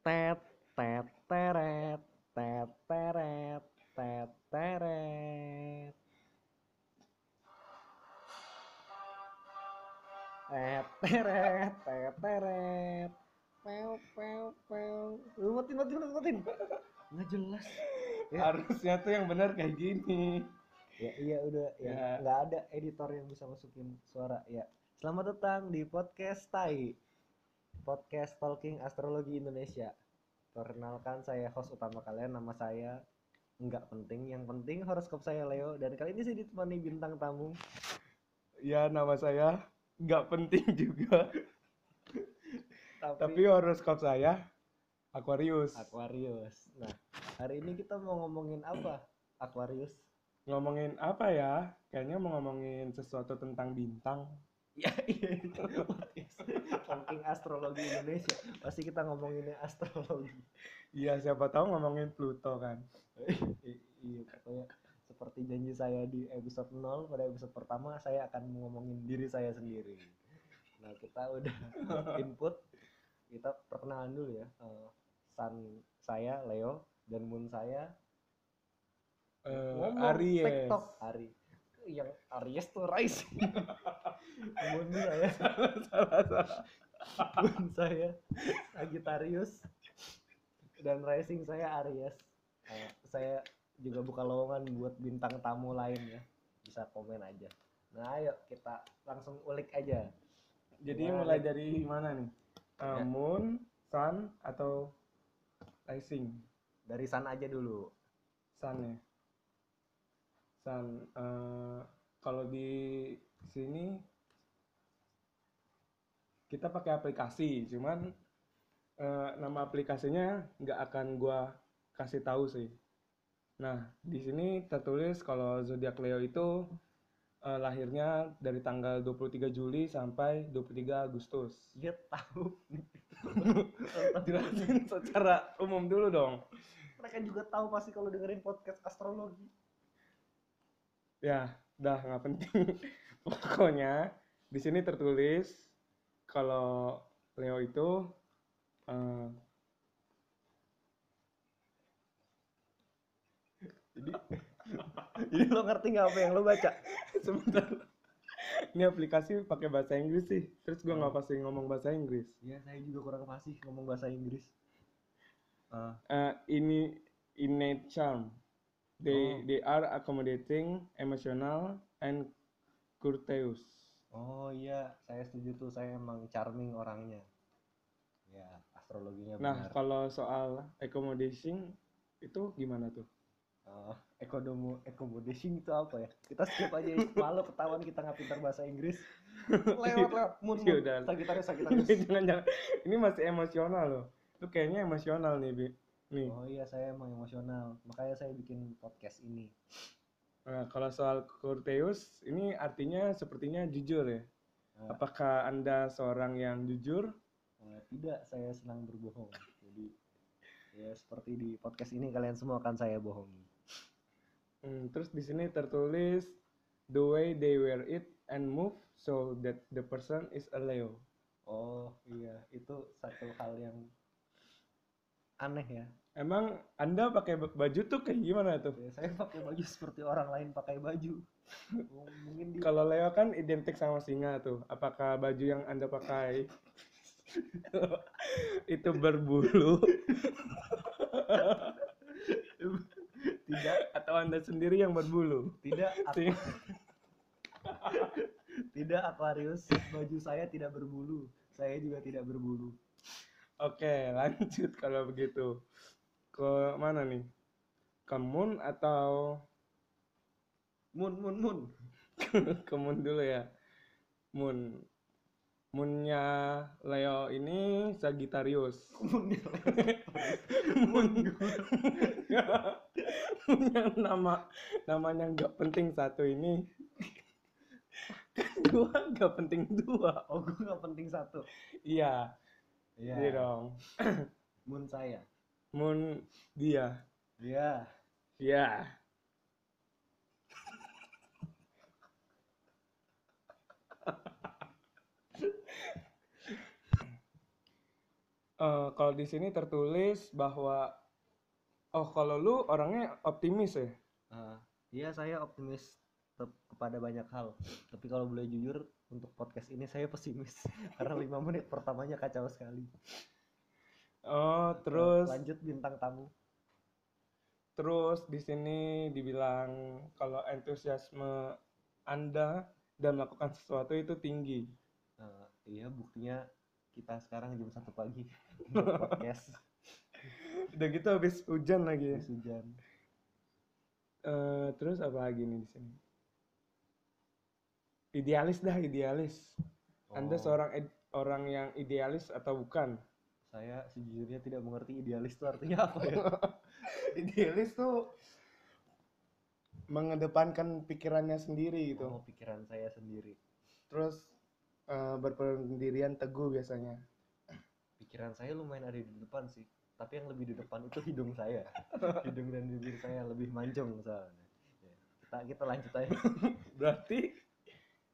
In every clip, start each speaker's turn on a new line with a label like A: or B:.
A: tet tet teret tet teret tet teret. Tet teret tet teret. Pew pew pew. Lu matiin matiin matiin matiin nggak jelas. Ya.
B: Harusnya tuh yang benar kayak gini.
A: ya iya udah. Ya
B: Ya.
A: nggak ada editor yang bisa masukin suara. Ya. Selamat datang di podcast Tai podcast talking astrologi Indonesia perkenalkan saya host utama kalian nama saya nggak penting yang penting horoskop saya Leo dan kali ini saya ditemani bintang tamu
B: Ya nama saya nggak penting juga.
A: tapi,
B: Tapi horoskop saya Aquarius.
A: Aquarius nah hari ini kita mau ngomongin apa Aquarius
B: Ngomongin apa ya? Kayaknya mau ngomongin sesuatu tentang bintang.
A: ya iya talking astrologi Indonesia. Pasti kita ngomonginnya astrologi.
B: Iya siapa tahu ngomongin Pluto kan.
A: Iya pokoknya seperti janji saya di episode 0 pada episode pertama saya akan ngomongin diri saya sendiri. Nah kita udah input. Kita perkenalan dulu ya. Eh, sun saya Leo dan moon saya. Ngomong
B: Aries.
A: Ari yang Aries tuh rising moon saya
B: salah salah.
A: moon saya Sagittarius dan rising saya Aries saya juga buka lowongan buat bintang tamu lain ya bisa komen aja nah ayo kita langsung ulik aja
B: Jadi
A: Gimana
B: mulai dari mana nih?
A: Ya.
B: Moon, Sun atau Rising?
A: dari sana aja dulu
B: Sun ya. Sun. eh, kalau di sini kita pakai aplikasi, cuman eh, nama aplikasinya nggak akan gua kasih tahu sih. Nah, di sini tertulis kalau zodiak Leo itu eh, lahirnya dari tanggal 23 Juli sampai 23 Agustus.
A: dia tahu
B: Jelasin secara umum dulu dong.
A: mereka juga tahu pasti kalau dengerin podcast astrologi
B: Ya, dah nggak penting. Pokoknya di sini tertulis kalau Leo itu eh,
A: jadi jadi lo ngerti nggak apa yang lo baca
B: sebentar. Ini aplikasi pakai bahasa Inggris sih. Terus gua nggak pasti ngomong bahasa Inggris.
A: ya saya juga kurang fasih ngomong bahasa Inggris Ah,
B: Eh, ini innate charm. They
A: Oh.
B: they are accommodating, emotional, and courteous.
A: oh iya saya setuju tuh saya emang charming orangnya ya astrologinya
B: Nah,
A: benar
B: kalau soal accommodation itu gimana tuh?
A: Uh, ekonomo accommodation itu apa ya? Kita skip aja malu ketahuan kita nggak pintar bahasa Inggris. Lewat lewat. Sagitarius
B: Ini
A: Sagitarius.
B: jangan jangan. Ini masih emosional loh. Itu kayaknya emosional nih, Bi. Nih.
A: Oh iya saya emang emosional. Makanya saya bikin podcast ini.
B: Nah, kalau soal courteous, ini artinya sepertinya jujur ya.
A: Uh,
B: Apakah Anda seorang yang jujur?
A: uh, tidak, saya senang berbohong. Jadi ya seperti di podcast ini kalian semua akan saya bohongi.
B: Hmm, terus di sini tertulis the way they wear it and move so that the person is a Leo.
A: Oh iya itu satu hal yang aneh ya.
B: Emang Anda pakai ba- baju tuh kayak gimana tuh?
A: Ya, saya pakai baju seperti orang lain pakai baju. Mungkin di
B: Kalau Leo kan identik sama singa tuh. Apakah baju yang Anda pakai itu berbulu
A: tidak
B: atau Anda sendiri yang berbulu?
A: tidak
B: Sing-
A: Tidak Aquarius, baju saya tidak berbulu. Saya juga tidak berbulu.
B: Oke, lanjut kalau begitu. Ke mana nih? Ke Moon atau
A: Mun mun mun.
B: ke Moon dulu ya? Moon. Moonnya Leo ini Sagittarius.
A: Munnya
B: Moon. Moonnya nama namanya nggak penting satu ini. Dua nggak penting dua.
A: Oh, gue nggak penting satu.
B: Iya,
A: Iya.
B: iya dong.
A: Mun saya.
B: Moon dia.
A: Iya.
B: Iya. Eh, kalau di sini tertulis bahwa oh kalau lu orangnya optimis ya.
A: Ah, Iya saya optimis kepada banyak hal. Tapi kalau boleh jujur untuk podcast ini saya pesimis karena lima menit pertamanya kacau sekali.
B: Oh,
A: Eh,
B: terus
A: lanjut bintang tamu.
B: terus di sini dibilang kalau entusiasme Anda dan melakukan sesuatu itu tinggi.
A: Eh, iya buktinya kita sekarang jam satu pagi podcast
B: Udah gitu habis hujan lagi ya.
A: habis hujan.
B: Eh, terus apa lagi nih di sini? Idealis dah, idealis. Anda
A: Oh,
B: seorang id- orang yang idealis atau bukan?
A: Saya sejujurnya tidak mengerti idealis itu artinya apa ya?
B: idealis tuh mengedepankan pikirannya sendiri gitu.
A: Oh, pikiran saya sendiri.
B: Terus eh, berpendirian teguh biasanya.
A: Pikiran saya lumayan ada di depan sih. Tapi yang lebih di depan itu hidung saya. Hidung dan bibir saya lebih mancung soalnya. Ya, Kita kita lanjut aja.
B: Berarti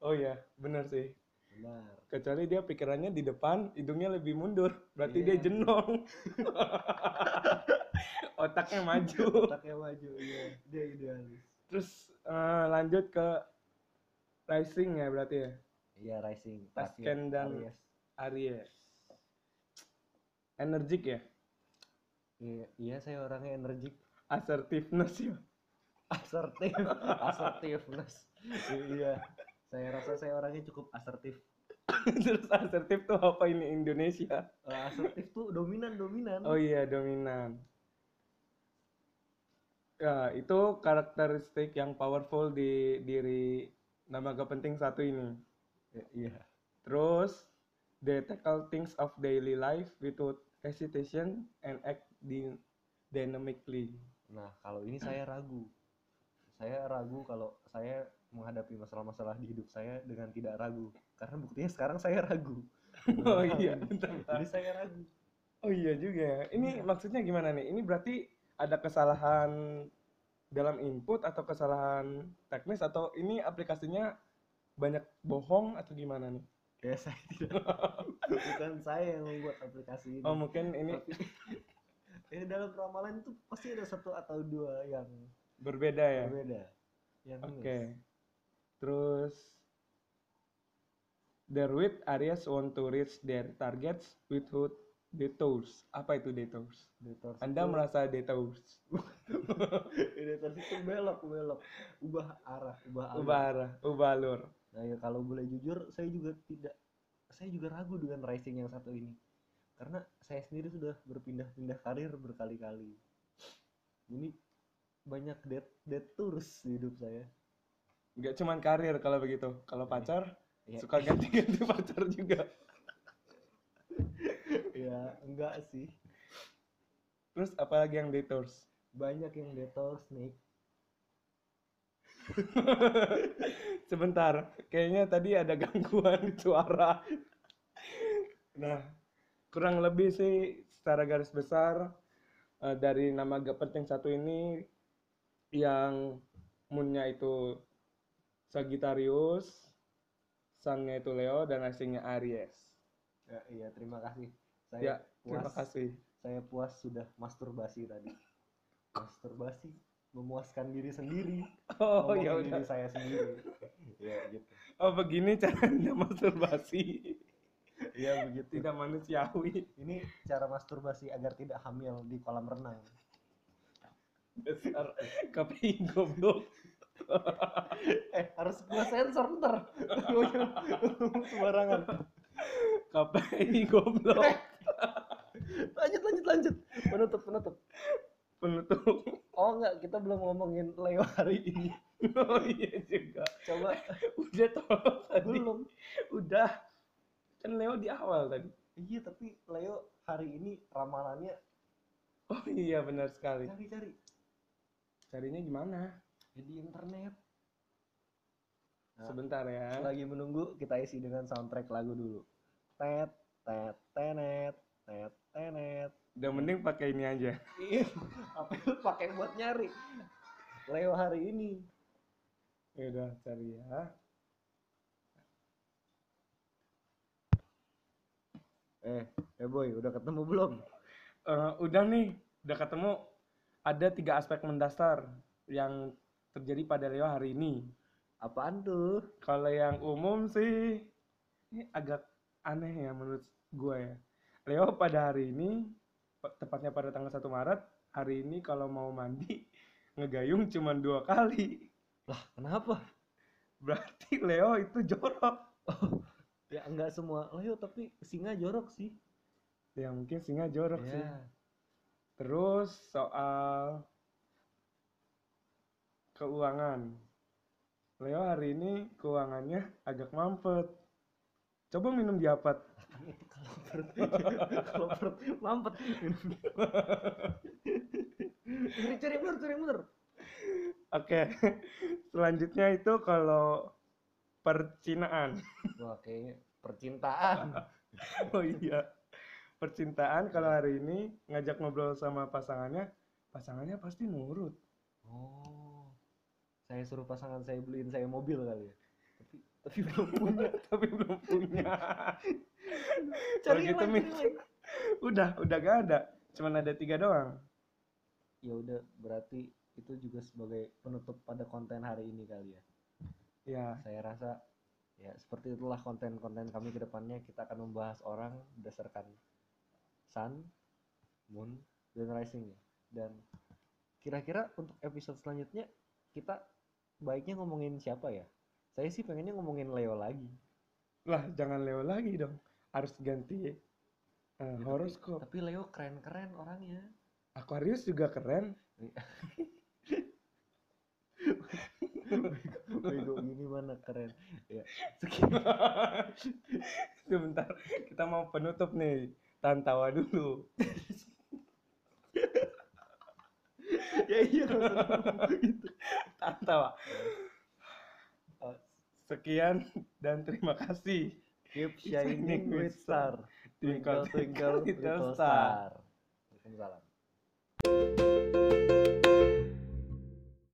B: oh ya, benar sih.
A: Benar.
B: Kecuali dia pikirannya di depan, hidungnya lebih mundur. Berarti
A: Iya.
B: dia jenong. Otaknya maju.
A: Otaknya maju, iya. Dia idealis.
B: Terus eh, lanjut ke rising ya berarti ya.
A: Iya, rising.
B: Tasken dan
A: Aries.
B: Aries. Energik ya.
A: Iya, iya, saya orangnya energik.
B: Assertiveness ya.
A: Asertif. Asertiveness. iya. Saya rasa saya orangnya cukup asertif.
B: Terus asertif tuh apa ini Indonesia?
A: Eh, asertif tuh dominan-dominan.
B: Oh iya, dominan. Ya, itu karakteristik yang powerful di diri nama gak penting satu ini.
A: Ya, iya.
B: Terus, they tackle things of daily life without hesitation and act dy- dynamically.
A: Nah, kalau ini saya ragu. Saya ragu kalau saya menghadapi masalah-masalah di hidup saya dengan tidak ragu. Karena buktinya sekarang saya ragu.
B: Oh iya, bentar, bentar.
A: Jadi saya ragu.
B: Oh iya juga ya. Ini
A: Iya.
B: maksudnya gimana nih? Ini berarti ada kesalahan dalam input atau kesalahan teknis atau ini aplikasinya banyak bohong atau gimana nih?
A: Kayak saya tidak. Bukan saya yang membuat aplikasi ini.
B: Oh mungkin ini
A: Tapi, eh, dalam ramalan itu pasti ada satu atau dua yang
B: berbeda ya.
A: berbeda. Yang
B: Oke.
A: miss.
B: Terus Derwit Aries want to reach their targets without detours. Apa itu detours?
A: Detours
B: Anda
A: itu-
B: merasa detours?
A: Detours itu belok belok, ubah arah, ubah alur.
B: Ubah arah, ubah alur.
A: Nah ya kalau boleh jujur, saya juga tidak, saya juga ragu dengan rising yang satu ini, karena saya sendiri sudah berpindah-pindah karir berkali-kali. Ini banyak dead dead tours di hidup saya.
B: Nggak cuman karir kalau begitu. Kalau pacar
A: Ya,
B: suka ganti-ganti pacar juga.
A: ya enggak sih.
B: Terus apalagi yang detours?
A: Banyak yang detours nih.
B: Sebentar, kayaknya tadi ada gangguan suara. Nah, kurang lebih sih secara garis besar eh, dari nama gak penting satu ini yang moonnya itu Sagittarius, sunnya itu Leo dan risingnya Aries.
A: Ya, iya terima kasih. Saya
B: Ya,
A: puas.
B: terima kasih.
A: Saya puas sudah masturbasi tadi. Masturbasi memuaskan diri sendiri.
B: Oh ya
A: diri
B: udah.
A: saya sendiri. ya gitu.
B: Oh begini cara anda masturbasi,
A: Iya begitu.
B: tidak manusiawi.
A: Ini cara masturbasi agar tidak hamil di kolam renang.
B: Dasar KPI goblok.
A: Eh harus gua sensor ntar. Sembarangan.
B: KPI goblok.
A: lanjut lanjut lanjut. Penutup penutup.
B: Penutup.
A: Oh enggak, kita belum ngomongin Leo hari ini.
B: Oh iya juga.
A: Coba
B: Udah tolong tadi.
A: belum.
B: Udah. Kan Leo di awal tadi.
A: Iya tapi Leo hari ini ramalannya
B: Oh iya benar sekali.
A: cari-cari
B: Carinya gimana?
A: Di internet. Nah,
B: Sebentar ya.
A: lagi menunggu kita isi dengan soundtrack lagu dulu. Tet tet tenet tet tenet.
B: Udah mending pakai ini aja.
A: Iya, apa itu pakai buat nyari? Leo hari ini.
B: Ya udah cari ya.
A: Eh, Eh boy, udah ketemu belum?
B: Eh, udah nih, udah ketemu. Ada tiga aspek mendasar yang terjadi pada Leo hari ini.
A: Apaan tuh?
B: Kalau yang umum sih ini agak aneh ya menurut gua ya. Leo pada hari ini, tepatnya pada tanggal 1 Maret, hari ini kalau mau mandi ngegayung cuma dua kali.
A: Lah, kenapa?
B: Berarti Leo itu jorok.
A: Ya enggak semua Leo tapi singa jorok sih.
B: Ya mungkin singa jorok sih.
A: Ya.
B: Terus soal keuangan. Leo hari ini keuangannya agak mampet. Coba minum diapat.
A: Itu kalau perut kalau perut mampet. cari bener, cari bener.
B: Oke. Selanjutnya itu kalau percintaan.
A: Wah, kayaknya percintaan.
B: Oh iya. Percintaan kalau hari ini ngajak ngobrol sama pasangannya, pasangannya pasti nurut.
A: Oh. Saya suruh pasangan saya beliin saya mobil kali ya. Tapi tapi belum punya.
B: Tapi belum punya.
A: Cari
B: gitu. Udah, udah gak ada. Cuman ada tiga doang.
A: Ya udah, berarti itu juga sebagai penutup pada konten hari ini kali ya.
B: Ya,
A: Saya rasa ya seperti itulah konten-konten kami ke depannya kita akan membahas orang berdasarkan sun, moon, dan rising ya. Dan kira-kira untuk episode selanjutnya kita baiknya ngomongin siapa ya? Saya sih pengennya ngomongin Leo lagi.
B: lah jangan Leo lagi dong. Harus ganti eh,
A: Ya, tapi-
B: horoskop.
A: Tapi Leo keren-keren orangnya.
B: Aquarius juga keren.
A: Bego gini mana keren. Ya. Sekian.
B: Sebentar, kita mau penutup nih. Tahan tawa dulu.
A: ya iya gitu.
B: Tawa.
A: Uh,
B: Sekian dan terima kasih.
A: Keep shining with star.
B: Twinkle,
A: Twinkle,
B: little
A: star. Waalaikumsalam.